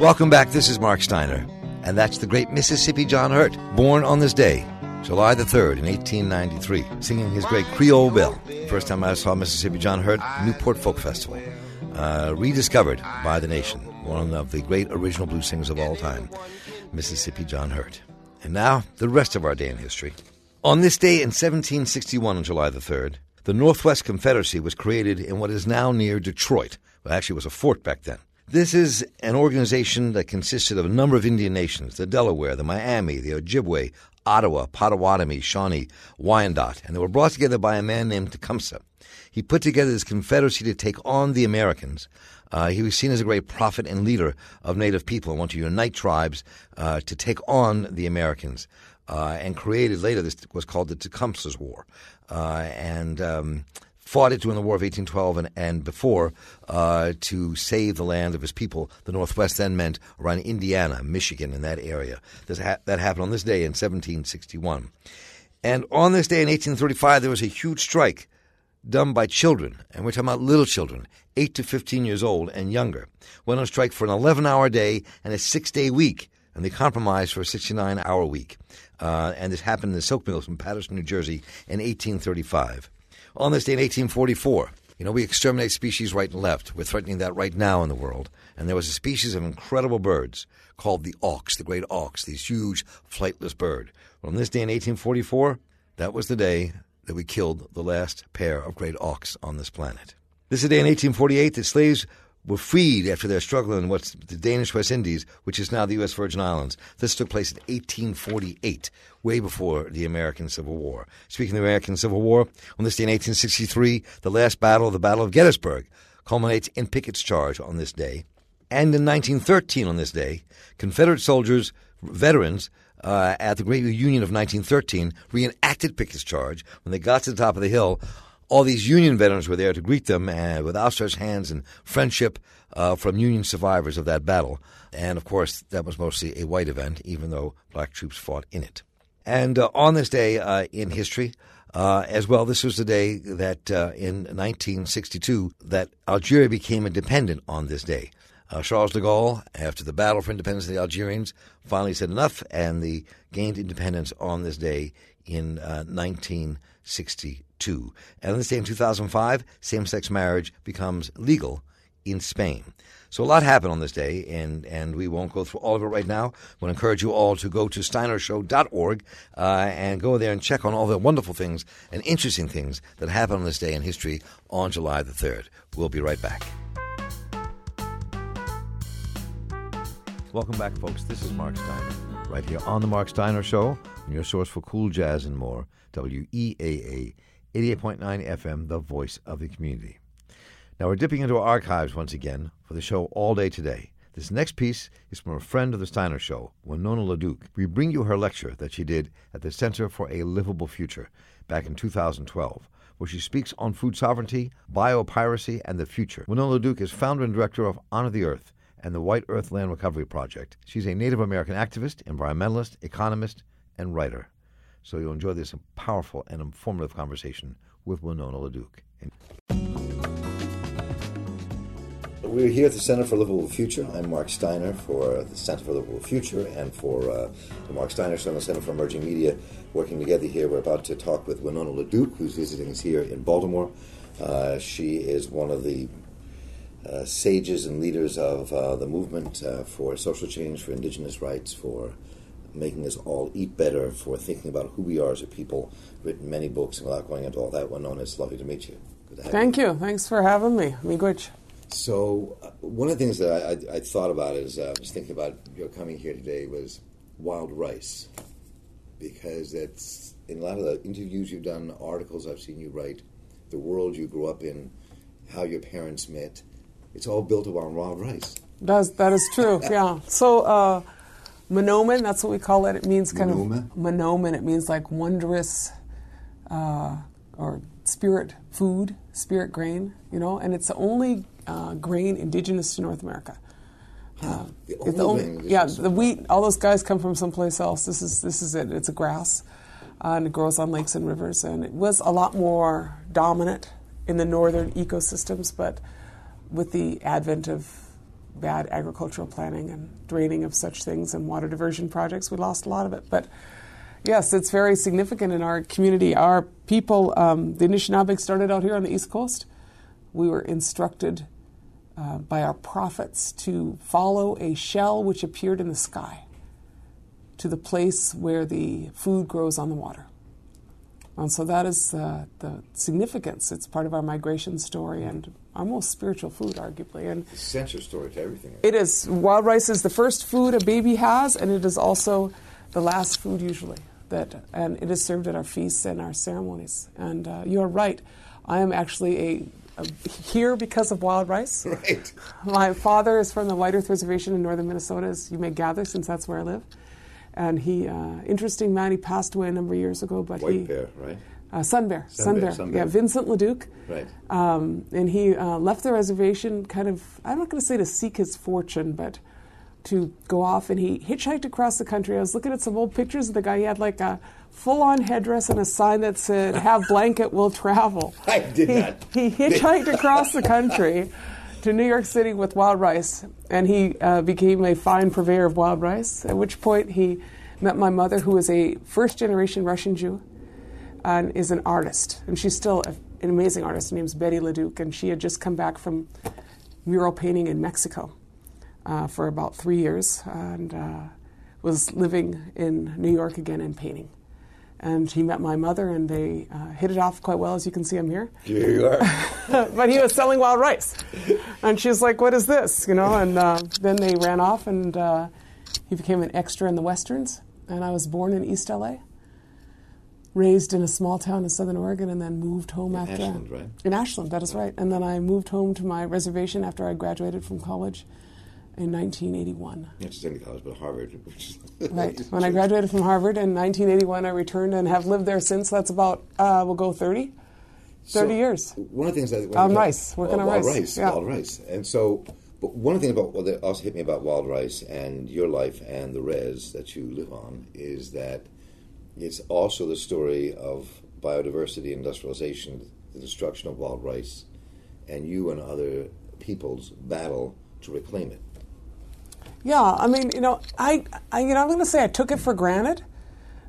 Welcome back. This is Mark Steiner, and that's the great Mississippi John Hurt, born on this day, July the 3rd in 1893, singing his great Creole Belle. First time I saw Mississippi John Hurt, Newport Folk Festival, uh, rediscovered by the nation, one of the great original blues singers of all time, Mississippi John Hurt. And now, the rest of our day in history. On this day in 1761, on July the 3rd, the Northwest Confederacy was created in what is now near Detroit. Well, actually, it was a fort back then. This is an organization that consisted of a number of Indian nations the Delaware, the Miami, the Ojibwe, Ottawa, Potawatomi, Shawnee, Wyandot, and they were brought together by a man named Tecumseh. He put together this confederacy to take on the Americans. Uh, he was seen as a great prophet and leader of Native people and wanted to unite tribes uh, to take on the Americans. Uh, and created later, this was called the Tecumseh's War. Uh, and um, fought it during the War of 1812 and, and before uh, to save the land of his people. The Northwest then meant around Indiana, Michigan, in that area. Ha- that happened on this day in 1761. And on this day in 1835, there was a huge strike done by children, and we're talking about little children, 8 to 15 years old and younger. Went on strike for an 11 hour day and a six day week, and they compromised for a 69 hour week. Uh, and this happened in the silk mills in Paterson, New Jersey in 1835 on this day in 1844. You know, we exterminate species right and left. We're threatening that right now in the world. And there was a species of incredible birds called the auks, the great auks, these huge flightless bird. Well, on this day in 1844, that was the day that we killed the last pair of great auks on this planet. This is a day in 1848 that slaves were freed after their struggle in what's the Danish West Indies, which is now the U.S. Virgin Islands. This took place in 1848, way before the American Civil War. Speaking of the American Civil War, on this day in 1863, the last battle, the Battle of Gettysburg, culminates in Pickett's charge on this day. And in 1913, on this day, Confederate soldiers, veterans, uh, at the Great Union of 1913 reenacted Pickett's charge when they got to the top of the hill all these Union veterans were there to greet them uh, with outstretched hands and friendship uh, from Union survivors of that battle. And of course, that was mostly a white event, even though black troops fought in it. And uh, on this day uh, in history, uh, as well, this was the day that uh, in 1962 that Algeria became independent on this day. Charles de Gaulle, after the battle for independence of the Algerians, finally said enough, and they gained independence on this day in 1962 two. And this day in 2005, same sex marriage becomes legal in Spain. So a lot happened on this day, and, and we won't go through all of it right now. I want to encourage you all to go to steinershow.org uh, and go there and check on all the wonderful things and interesting things that happened on this day in history on July the 3rd. We'll be right back. Welcome back, folks. This is Mark Steiner, right here on The Mark Steiner Show, and your source for cool jazz and more, WEAA 88.9 FM, the voice of the community. Now we're dipping into our archives once again for the show all day today. This next piece is from a friend of the Steiner Show, Winona LaDuke. We bring you her lecture that she did at the Center for a Livable Future back in 2012, where she speaks on food sovereignty, biopiracy, and the future. Winona LaDuke is founder and director of Honor the Earth and the White Earth Land Recovery Project. She's a Native American activist, environmentalist, economist, and writer. So you'll enjoy this powerful and informative conversation with Winona LaDuke. We're here at the Center for Livable Future. I'm Mark Steiner for the Center for Livable Future and for uh, the Mark Steiner Center, Center for Emerging Media, working together here. We're about to talk with Winona LaDuke, who's visiting us here in Baltimore. Uh, she is one of the uh, sages and leaders of uh, the movement uh, for social change, for indigenous rights, for making us all eat better, for thinking about who we are as a people. Written many books, and without going into all that, Winona, it's lovely to meet you. Thank you. you. Thanks for having me. Miigwech. So, uh, one of the things that I, I, I thought about is uh, I was thinking about your coming here today was wild rice, because it's in a lot of the interviews you've done, articles I've seen you write, the world you grew up in, how your parents met. it's all built around wild rice. Does that is true? yeah. So uh, Manoomin, that's what we call it. It means kind Manoomin? of Manoomin. It means like wondrous uh, or spirit food, spirit grain. You know, and it's the only uh, grain indigenous to North America. the the only grain yeah, the wheat. All those guys come from someplace else. This is this is it. It's a grass, uh, and it grows on lakes and rivers. And it was a lot more dominant in the northern ecosystems, but with the advent of bad agricultural planning and draining of such things and water diversion projects, we lost a lot of it. But yes, it's very significant in our community. Our people, um, the Anishinaabe, started out here on the East Coast. We were instructed uh, by our prophets to follow a shell which appeared in the sky to the place where the food grows on the water. And so that is uh, the significance. It's part of our migration story and our most spiritual food, arguably. And Essential story to everything. it is wild rice is the first food a baby has, and it is also the last food usually. That and it is served at our feasts and our ceremonies. And uh, you are right. I am actually a, a here because of wild rice. Right. My father is from the White Earth Reservation in northern Minnesota, as you may gather, since that's where I live. And he, uh, interesting man, he passed away a number of years ago, but he, White bear, right? uh, Sun Bear, Sun Sun Bear, Bear, Sun yeah, Bear. Vincent LaDuke. Right. Um, and he uh, left the reservation kind of, I'm not going to say to seek his fortune, but to go off. And he hitchhiked across the country. I was looking at some old pictures of the guy. He had like a full on headdress and a sign that said, Have blanket, will travel. I did he, not. He hitchhiked across the country to New York City with wild rice. And he uh, became a fine purveyor of wild rice, at which point he met my mother, who is a first generation Russian Jew and is an artist. And she's still a, an amazing artist. Her name's Betty LaDuke, and she had just come back from mural painting in Mexico uh, for about three years and uh, was living in New York again and painting. And he met my mother, and they uh, hit it off quite well, as you can see. I'm here Here you are. but he was selling wild rice. And she's like, "What is this?" You know. And uh, then they ran off, and uh, he became an extra in the westerns. And I was born in East LA, raised in a small town in Southern Oregon, and then moved home after Ashland, right? in Ashland. That is right. And then I moved home to my reservation after I graduated from college in 1981. Not just any college, but Harvard. Right. When I graduated from Harvard in 1981, I returned and have lived there since. That's about uh, we'll go 30. 30 So, years. One of the things that On you- rice, working on wild rice, rice, yeah. wild rice, and so. But one of the things about well, that also hit me about wild rice and your life and the res that you live on is that it's also the story of biodiversity, industrialization, the destruction of wild rice, and you and other peoples battle to reclaim it. Yeah, I mean, you know, I, I you know, I'm going to say I took it for granted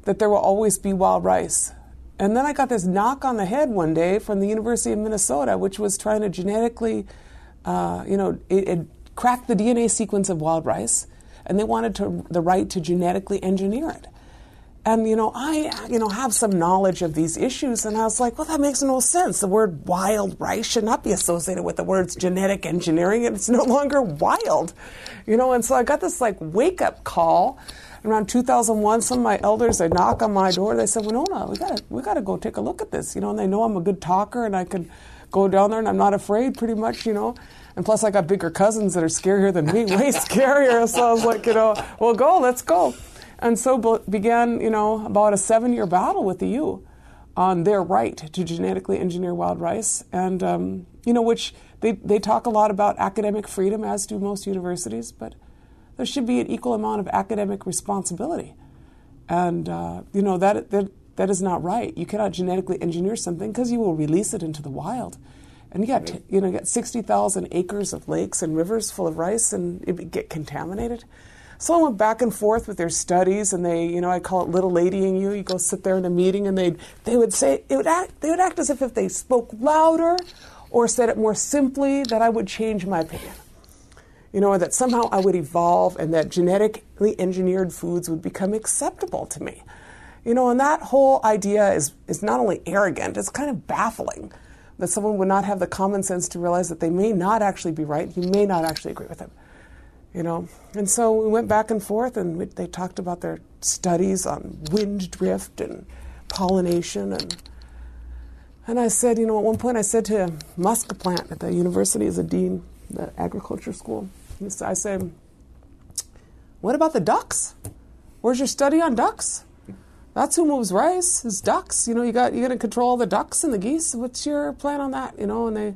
that there will always be wild rice. And then I got this knock on the head one day from the University of Minnesota, which was trying to genetically, uh, you know, it, it cracked the DNA sequence of wild rice, and they wanted to, the right to genetically engineer it. And you know, I you know have some knowledge of these issues, and I was like, well, that makes no sense. The word wild rice should not be associated with the words genetic engineering, and it's no longer wild, you know. And so I got this like wake up call around 2001. Some of my elders they knock on my door. They said, Winona, we gotta we gotta go take a look at this, you know. And they know I'm a good talker, and I can go down there, and I'm not afraid, pretty much, you know. And plus, I got bigger cousins that are scarier than me, way scarier. So I was like, you know, well, go, let's go. And so be- began, you know, about a seven-year battle with the U on their right to genetically engineer wild rice, and um, you know, which they they talk a lot about academic freedom, as do most universities, but there should be an equal amount of academic responsibility, and uh, you know that that that is not right. You cannot genetically engineer something because you will release it into the wild. And you got, you know, you got 60,000 acres of lakes and rivers full of rice and it would get contaminated. So I went back and forth with their studies, and they, you know, I call it little ladying you. You go sit there in a meeting, and they they would say it would act, they would act as if if they spoke louder or said it more simply, that I would change my opinion. You know, that somehow I would evolve, and that genetically engineered foods would become acceptable to me. You know, and that whole idea is is not only arrogant; it's kind of baffling that someone would not have the common sense to realize that they may not actually be right. You may not actually agree with them you know. And so we went back and forth, and we, they talked about their studies on wind drift and pollination, and and I said, you know, at one point I said to Muska Plant at the university as a dean, the agriculture school. I said, what about the ducks? Where's your study on ducks? That's who moves rice is ducks. You know, you got you got to control the ducks and the geese. What's your plan on that? You know, and they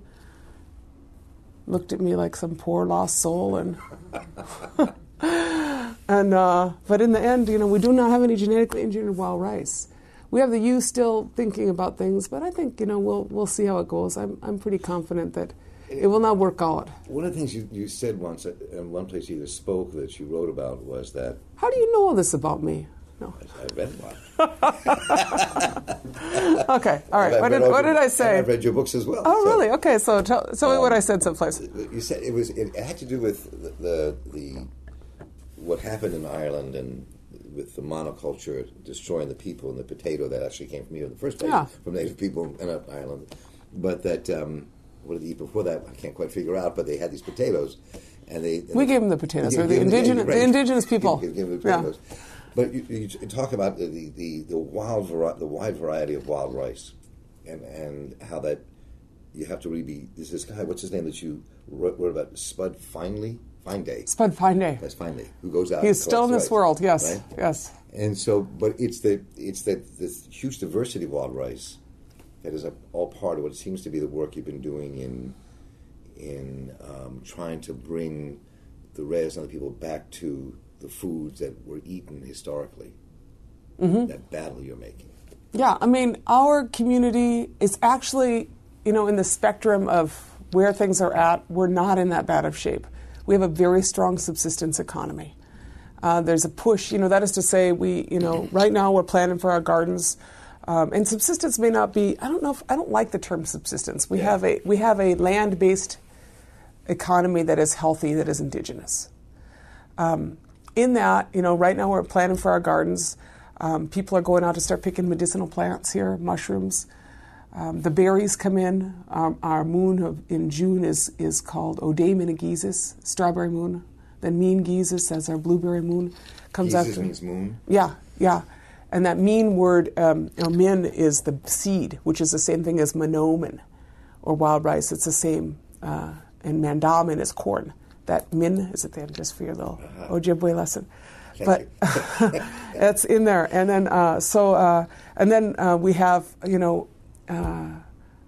looked at me like some poor lost soul, and and uh, but in the end, you know, we do not have any genetically engineered wild rice. We have the youth still thinking about things, but I think you know we'll we'll see how it goes. I'm I'm pretty confident that it will not work out. One of the things you, you said once in one place you either spoke that you wrote about was that. How do you know all this about me? No. I, read one. okay, all right. What did, what did I say? I've read your books as well. Oh, so, really? Okay, so tell, tell um, me what I said someplace. You said it was. It had to do with the, the, the what happened in Ireland and with the monoculture destroying the people and the potato that actually came from you in the first place yeah. from native people in Ireland, but that um, what did they eat before that? I can't quite figure out. But they had these potatoes, and they we gave them the potatoes, or the indigenous the indigenous people. Give, give them the potatoes. Yeah. But you, you, talk about the, the, the wild vari- the wide variety of wild rice, and and how that you have to really be. There's this guy. What's his name that you wrote, wrote about? Spud Finley. Fine Day. Spud Fine Day. That's Fine Day. Who goes out? He's still in this rice, world. Yes. Right? Yes. And so, but it's the it's that this huge diversity of wild rice that is a, all part of what seems to be the work you've been doing in in um, trying to bring the Reyes and other people back to the foods that were eaten historically. Mm-hmm. That battle you're making. Yeah, I mean, our community is actually, you know, in the spectrum of where things are at, we're not in that bad of shape. We have a very strong subsistence economy. Uh, there's a push, you know, that is to say, we, you know, right now we're planning for our gardens. Um, and subsistence may not be. I don't know. If, I don't like the term subsistence. We yeah. have a we have a land based economy that is healthy, that is indigenous. Um, in that, you know, right now we're planning for our gardens. Um, people are going out to start picking medicinal plants here, mushrooms. Um, the berries come in. Um, our moon of, in June is, is called Oday Menegisis, strawberry moon. Then Mean Gizus, as our blueberry moon, comes after. means moon? Yeah, yeah. And that mean word, um, or min, is the seed, which is the same thing as manoomin or wild rice. It's the same. Uh, and mandamin is corn. That min is at the end, just for your little uh-huh. Ojibwe lesson. Thank but that's in there. And then, uh, so, uh, and then uh, we have, you know, uh,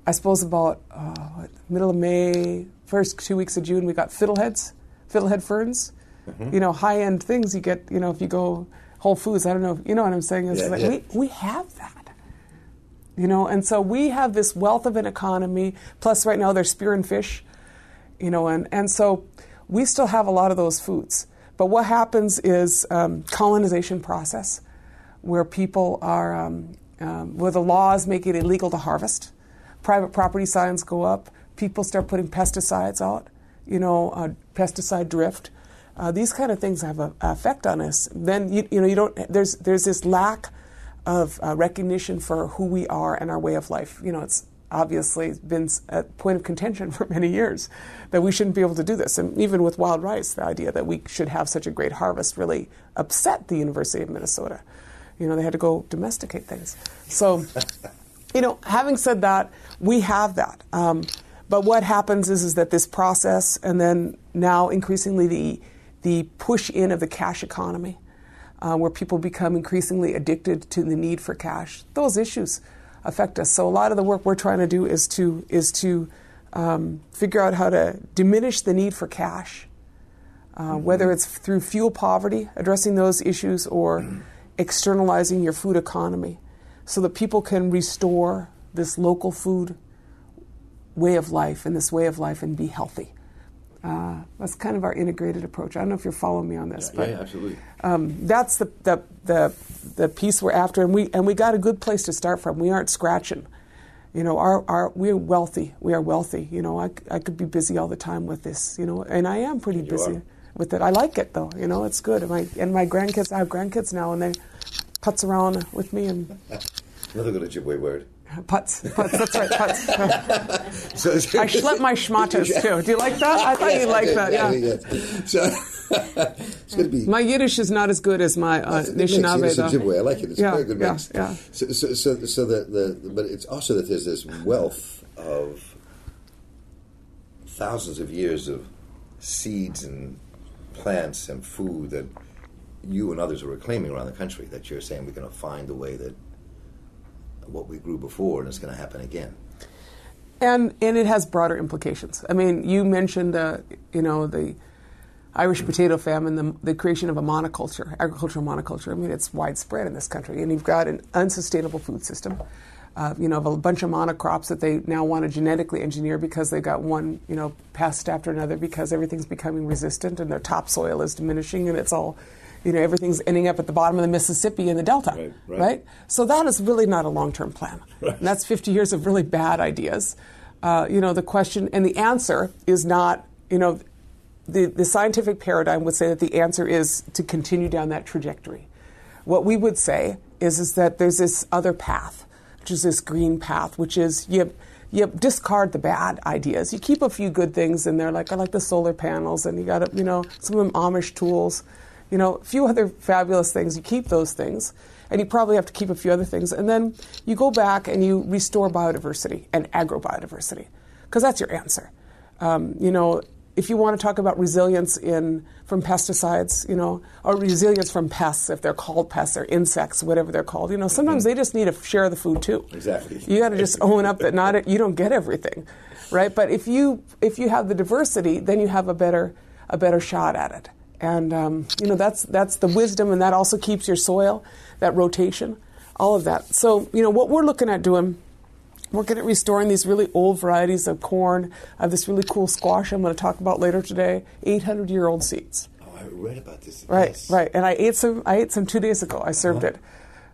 I suppose about uh, what, middle of May, first two weeks of June, we got fiddleheads, fiddlehead ferns. Mm-hmm. You know, high end things you get, you know, if you go Whole Foods, I don't know, if, you know what I'm saying? It's yeah, like yeah. We, we have that. You know, and so we have this wealth of an economy. Plus, right now there's spear and fish. You know, and, and so we still have a lot of those foods. But what happens is um, colonization process, where people are um, um, where the laws make it illegal to harvest. Private property signs go up. People start putting pesticides out, you know, uh, pesticide drift. Uh, these kind of things have an effect on us. Then you, you know you don't. There's there's this lack of uh, recognition for who we are and our way of life. You know, it's obviously been a point of contention for many years that we shouldn't be able to do this. And even with wild rice, the idea that we should have such a great harvest really upset the University of Minnesota. You know, they had to go domesticate things. So, you know, having said that, we have that. Um, but what happens is, is that this process, and then now increasingly the the push in of the cash economy, uh, where people become increasingly addicted to the need for cash, those issues affect us. So a lot of the work we're trying to do is to is to um, figure out how to diminish the need for cash, uh, mm-hmm. whether it's through fuel poverty, addressing those issues, or externalizing your food economy so that people can restore this local food way of life and this way of life and be healthy. Uh, that's kind of our integrated approach. I don't know if you're following me on this, yeah, but yeah, absolutely. Um, that's the, the, the the piece we're after, and we and we got a good place to start from. We aren't scratching. You know, our, our we're wealthy. We are wealthy. You know, I, I could be busy all the time with this. You know, and I am pretty busy are. with it. I like it though. You know, it's good. And my and my grandkids. I have grandkids now, and they putz around with me and. Another good Ojibwe word. Putz, putz, that's right, putz. so, I schlep my schmatas too. Do you like that? I thought you liked that, yeah. So, it's going to be. My Yiddish is not as good as my uh, Anishinaabe. Ojibwe. I like it. It's yeah, a very good yeah, mix. Yeah. So, so, so, so the, the, but it's also that there's this wealth of thousands of years of seeds and plants and food that you and others are reclaiming around the country that you're saying we're going to find a way that what we grew before and it's going to happen again. And and it has broader implications. I mean, you mentioned uh, you know the Irish potato famine, the, the creation of a monoculture, agricultural monoculture. I mean, it's widespread in this country, and you've got an unsustainable food system. Uh, you know, of a bunch of monocrops that they now want to genetically engineer because they got one, you know, pest after another because everything's becoming resistant and their topsoil is diminishing and it's all you know, everything's ending up at the bottom of the Mississippi in the Delta, right? right. right? So that is really not a long-term plan. Right. And that's 50 years of really bad ideas. Uh, you know, the question and the answer is not, you know, the, the scientific paradigm would say that the answer is to continue down that trajectory. What we would say is, is that there's this other path, which is this green path, which is you, you discard the bad ideas. You keep a few good things in there, like I like the solar panels, and you got, you know, some of them Amish tools you know, a few other fabulous things. You keep those things, and you probably have to keep a few other things. And then you go back and you restore biodiversity and agrobiodiversity, because that's your answer. Um, you know, if you want to talk about resilience in from pesticides, you know, or resilience from pests, if they're called pests or insects, whatever they're called, you know, sometimes mm-hmm. they just need to share the food too. Exactly. You got to just own up that not you don't get everything, right? But if you if you have the diversity, then you have a better a better shot at it. And um, you know that's that's the wisdom, and that also keeps your soil, that rotation, all of that. So you know what we're looking at doing. We're looking at restoring these really old varieties of corn. I have this really cool squash I'm going to talk about later today. 800 year old seeds. Oh, I read about this. Right, yes. right. And I ate some. I ate some two days ago. I served uh-huh. it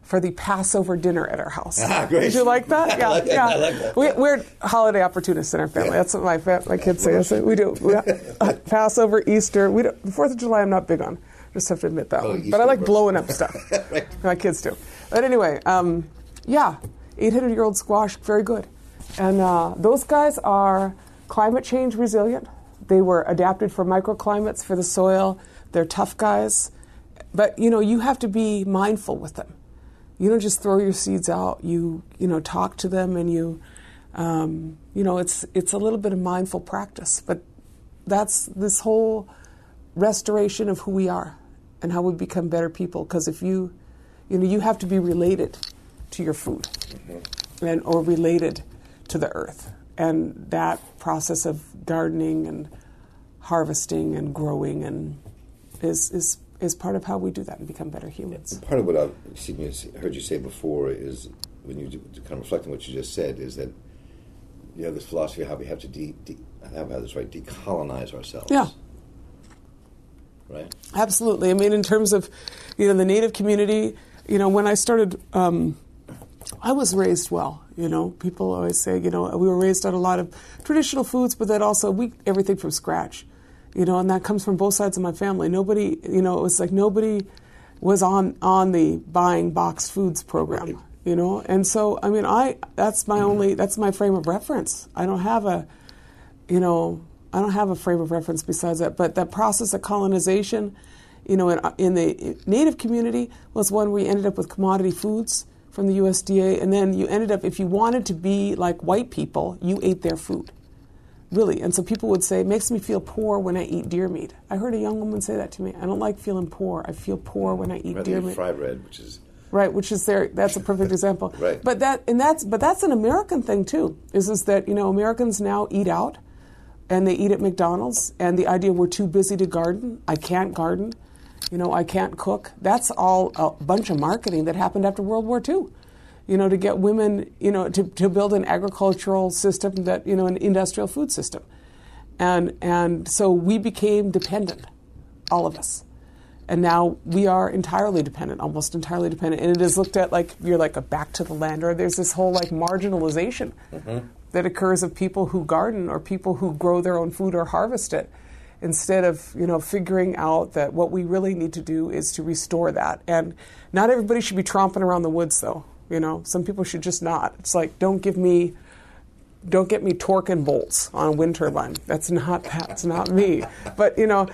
for the Passover dinner at our house. Ah, great. Did you like that? Yeah, like yeah. I like that. We, are holiday opportunists in our family. Yeah. That's what my fa- my kids say. That's we do. We, uh, Passover, Easter. We don't, the Fourth of July. I'm not big on. Just have to admit that oh, one. But I like blowing up stuff. right. My kids do. But anyway, um, yeah, 800 year old squash, very good. And uh, those guys are climate change resilient. They were adapted for microclimates for the soil. They're tough guys. But you know, you have to be mindful with them you don't just throw your seeds out. You you know talk to them and you um, you know it's it's a little bit of mindful practice. But that's this whole restoration of who we are and how we become better people. Because if you you know you have to be related to your food mm-hmm. and or related to the earth and that process of gardening and harvesting and growing and is is is part of how we do that and become better humans. Part of what I've heard you say before is when you do, kind of reflect on what you just said is that you have this philosophy of how we have to de, de, have this right decolonize ourselves. Yeah. Right. Absolutely. I mean, in terms of you know the Native community, you know, when I started, um, I was raised well. You know, people always say, you know, we were raised on a lot of traditional foods, but then also we everything from scratch you know, and that comes from both sides of my family. Nobody, you know, it was like nobody was on on the buying boxed foods program, right. you know, and so I mean, I that's my only that's my frame of reference. I don't have a, you know, I don't have a frame of reference besides that. But that process of colonization, you know, in, in the native community was one where you ended up with commodity foods from the USDA, and then you ended up if you wanted to be like white people, you ate their food really. And so people would say, it makes me feel poor when I eat deer meat. I heard a young woman say that to me. I don't like feeling poor. I feel poor when I eat Rather deer meat. Fry bread, which is right, which is there. That's a perfect example. right. But that and that's but that's an American thing too. Is is that you know Americans now eat out, and they eat at McDonald's, and the idea we're too busy to garden. I can't garden. You know, I can't cook. That's all a bunch of marketing that happened after World War II you know, to get women, you know, to, to build an agricultural system that, you know, an industrial food system. And, and so we became dependent, all of us. And now we are entirely dependent, almost entirely dependent. And it is looked at like you're like a back to the land, or there's this whole like marginalization mm-hmm. that occurs of people who garden or people who grow their own food or harvest it instead of you know figuring out that what we really need to do is to restore that and not everybody should be tromping around the woods though you know, some people should just not. It's like don't give me don't get me torque and bolts on a wind turbine. That's not that's not me. But you know,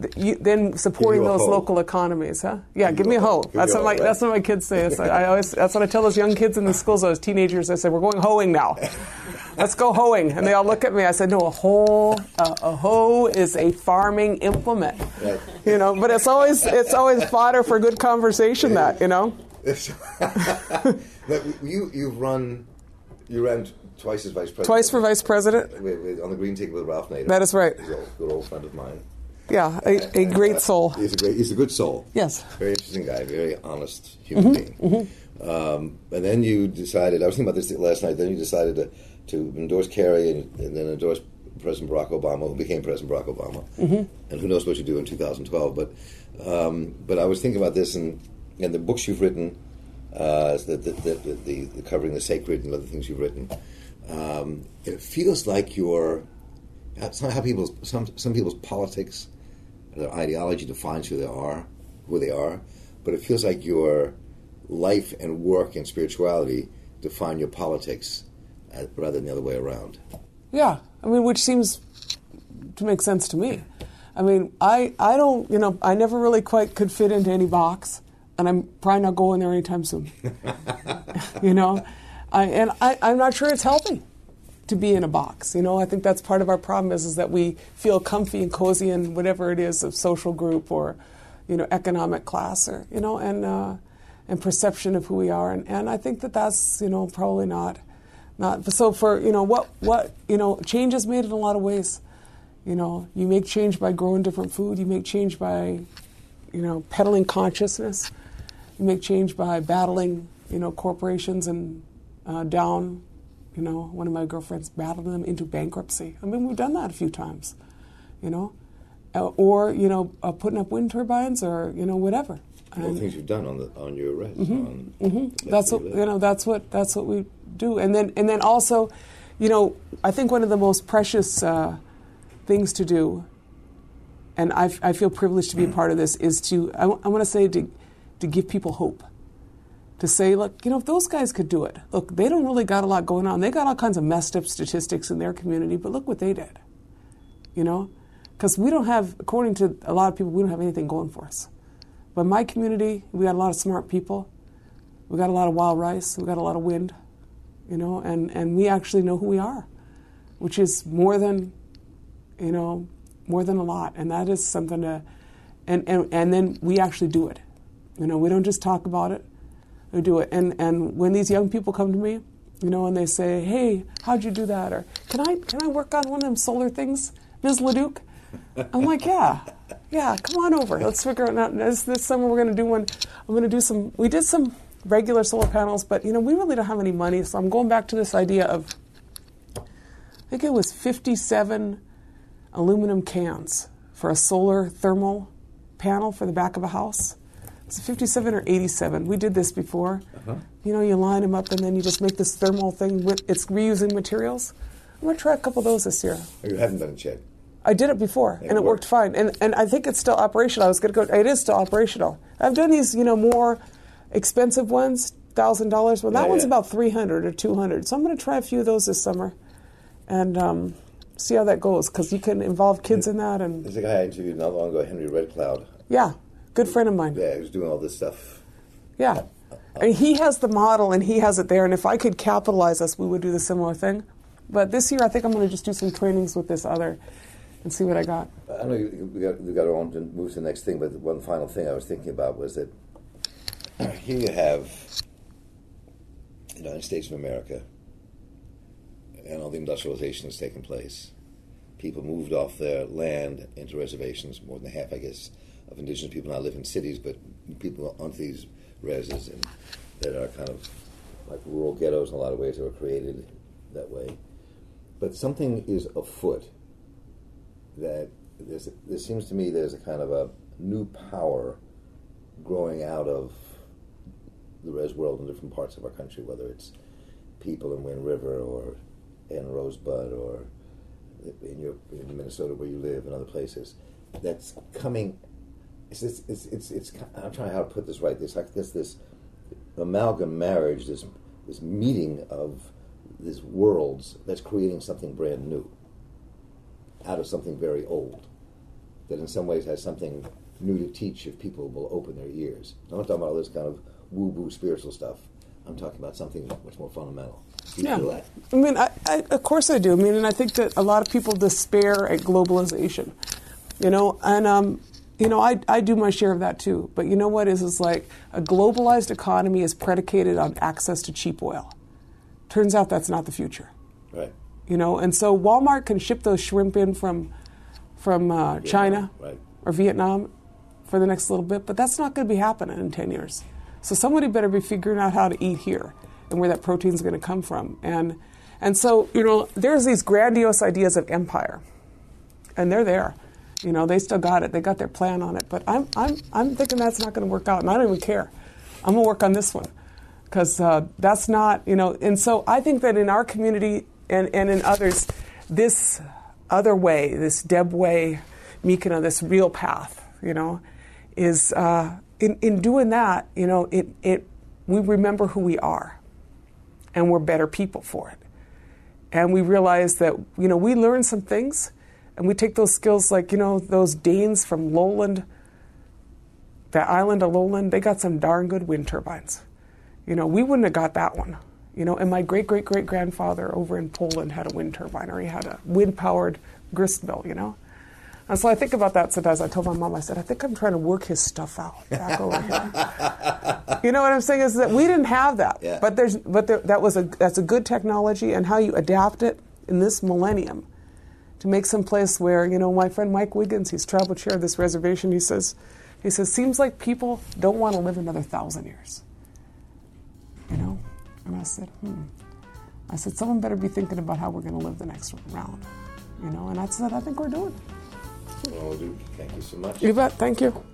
th- you, then supporting Give you a those hoe. local economies, huh? Yeah, give, Give me a hoe. hoe. That's what my right. that's what my kids say. It's like, I always that's what I tell those young kids in the schools. Those teenagers, I say, we're going hoeing now. Let's go hoeing, and they all look at me. I said, no, a hoe, uh, a hoe is a farming implement. Right. You know, but it's always it's always fodder for good conversation. That you know. But you you've run you ran twice as vice president. Twice for vice president. With, with, on the green ticket with Ralph Nader. That is right. He's a good old friend of mine. Yeah, a, a great soul. He's a great. He's a good soul. Yes. Very interesting guy. Very honest human being. Um, and then you decided. I was thinking about this last night. Then you decided to, to endorse Kerry and, and then endorse President Barack Obama, who became President Barack Obama. And who knows what you do in 2012? But um, but I was thinking about this and and the books you've written, uh, the, the, the, the, covering the sacred and other things you've written. Um, it feels like your how people some some people's politics their ideology defines who they are, who they are, but it feels like your life and work and spirituality define your politics uh, rather than the other way around. Yeah, I mean, which seems to make sense to me. I mean, I, I don't, you know, I never really quite could fit into any box, and I'm probably not going there anytime soon. you know, I, and I, I'm not sure it's healthy to be in a box. You know, I think that's part of our problem is, is that we feel comfy and cozy in whatever it is of social group or, you know, economic class or, you know, and, uh, and perception of who we are. And, and I think that that's, you know, probably not, not, so for, you know, what, what, you know, change is made in a lot of ways. You know, you make change by growing different food. You make change by, you know, peddling consciousness. You make change by battling, you know, corporations and uh, down. You know, one of my girlfriends battled them into bankruptcy. I mean, we've done that a few times. You know, uh, or you know, uh, putting up wind turbines or you know whatever. All the things you've done on the on your res. on the place that's what you know. That's what that's what we do. And then and then also, you know, I think one of the most precious uh, things to do, and I, I feel privileged to be a part of this, is to I, want to say to to give people hope. To say, look, you know, if those guys could do it, look, they don't really got a lot going on. They got all kinds of messed up statistics in their community, but look what they did. You know, because we don't have, according to a lot of people, we don't have anything going for us. But my community, we got a lot of smart people. We got a lot of wild rice. We got a lot of wind, you know, and, and we actually know who we are, which is more than, you know, more than a lot. And that is something to, and, and, and then we actually do it. You know, we don't just talk about it, we do it. And, and when these young people come to me, you know, and they say, hey, how'd you do that? Or can I, can I work on one of them solar things, Ms. LaDuke? I'm like, yeah, yeah, come on over. Let's figure it out. This, this summer we're going to do one. I'm going to do some, we did some regular solar panels, but, you know, we really don't have any money. So I'm going back to this idea of, I think it was 57 aluminum cans for a solar thermal panel for the back of a house. It's 57 or 87. We did this before. You know, you line them up and then you just make this thermal thing with it's reusing materials. I'm going to try a couple of those this year. You haven't done it yet. I did it before, and it it worked worked. fine. And and I think it's still operational. I was going to go. It is still operational. I've done these, you know, more expensive ones, thousand dollars. Well, that Yeah, one's yeah. about three hundred or two hundred. So I'm going to try a few of those this summer, and um, see how that goes. Because you can involve kids in that, and There's a guy I interviewed not long ago, Henry Red Cloud. yeah, good friend of mine. Yeah, he was doing all this stuff. Yeah. And he has the model and he has it there. And if I could capitalize us, we would do the similar thing. But this year, I think I'm going to just do some trainings with this other and see what I got. I know you- we got, we got to on to move to the next thing, but one final thing I was thinking about was that here you have the United States of America and all the industrialization that's taken place. People moved off their land into reservations. More than half, I guess, of indigenous people now live in cities, but people onto these reses and that are kind of like rural ghettos in a lot of ways that were created that way. But something is afoot that there seems to me there's a kind of a new power growing out of the res world in different parts of our country, whether it's people in Wind River or in Rosebud or in your in Minnesota where you live and other places. That's coming. It's it's it's, it's, it's I'm trying how to put this right. There's like this this amalgam marriage, this this meeting of these worlds that's creating something brand new out of something very old. that in some ways has something new to teach if people will open their ears. I'm not talking about all this kind of woo woo spiritual stuff. I'm talking about something much more fundamental. Yeah. I mean, I, I, of course I do. I mean, and I think that a lot of people despair at globalization, you know, and um, you know, I, I do my share of that too. But you know what is is like a globalized economy is predicated on access to cheap oil. Turns out that's not the future, Right. you know. And so Walmart can ship those shrimp in from from uh, China Right. or Vietnam for the next little bit, but that's not going to be happening in 10 years. So somebody better be figuring out how to eat here and where that protein is going to come from. And, and so, you know, there's these grandiose ideas of empire, and they're there. You know, they still got it. They got their plan on it. But I'm, I'm, I'm thinking that's not going to work out, and I don't even care. I'm going to work on this one because uh, that's not, you know, and so I think that in our community and, and in others, this other way, this Deb way, Mikana, this real path, you know, is uh, in, in doing that, you know, it, it, we remember who we are and we're better people for it. And we realize that, you know, we learn some things and we take those skills like, you know, those Danes from Lolland, that island of Lolland, they got some darn good wind turbines. You know, we wouldn't have got that one. You know, and my great great great grandfather over in Poland had a wind turbine or he had a wind powered grist mill, you know. And so I think about that sometimes. I told my mom, I said, I think I'm trying to work his stuff out back over here. you know what I'm saying is that we didn't have that, Yeah. but there's but there, that was a that's a good technology and how you adapt it in this millennium to make some place where you know my friend Mike Wiggins, he's tribal chair of this reservation. He says, he says seems like people don't want to live another thousand years. You know, and I said, hmm. I said someone better be thinking about how we're going to live the next round. You know, and I said I think we're doing. it. Well, thank you so much. You bet. Thank you.